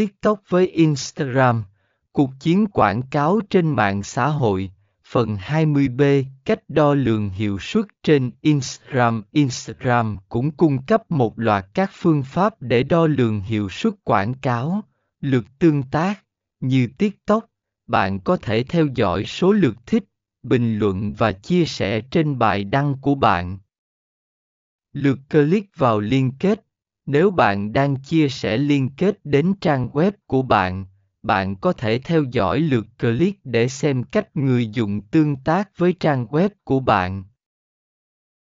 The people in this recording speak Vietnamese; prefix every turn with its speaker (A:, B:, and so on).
A: TikTok với Instagram, cuộc chiến quảng cáo trên mạng xã hội, phần 20B Cách đo lường hiệu suất trên Instagram Instagram cũng cung cấp một loạt các phương pháp để đo lường hiệu suất quảng cáo, lượt tương tác, như TikTok, bạn có thể theo dõi số lượt thích, bình luận và chia sẻ trên bài đăng của bạn. Lượt click vào liên kết nếu bạn đang chia sẻ liên kết đến trang web của bạn, bạn có thể theo dõi lượt click để xem cách người dùng tương tác với trang web của bạn.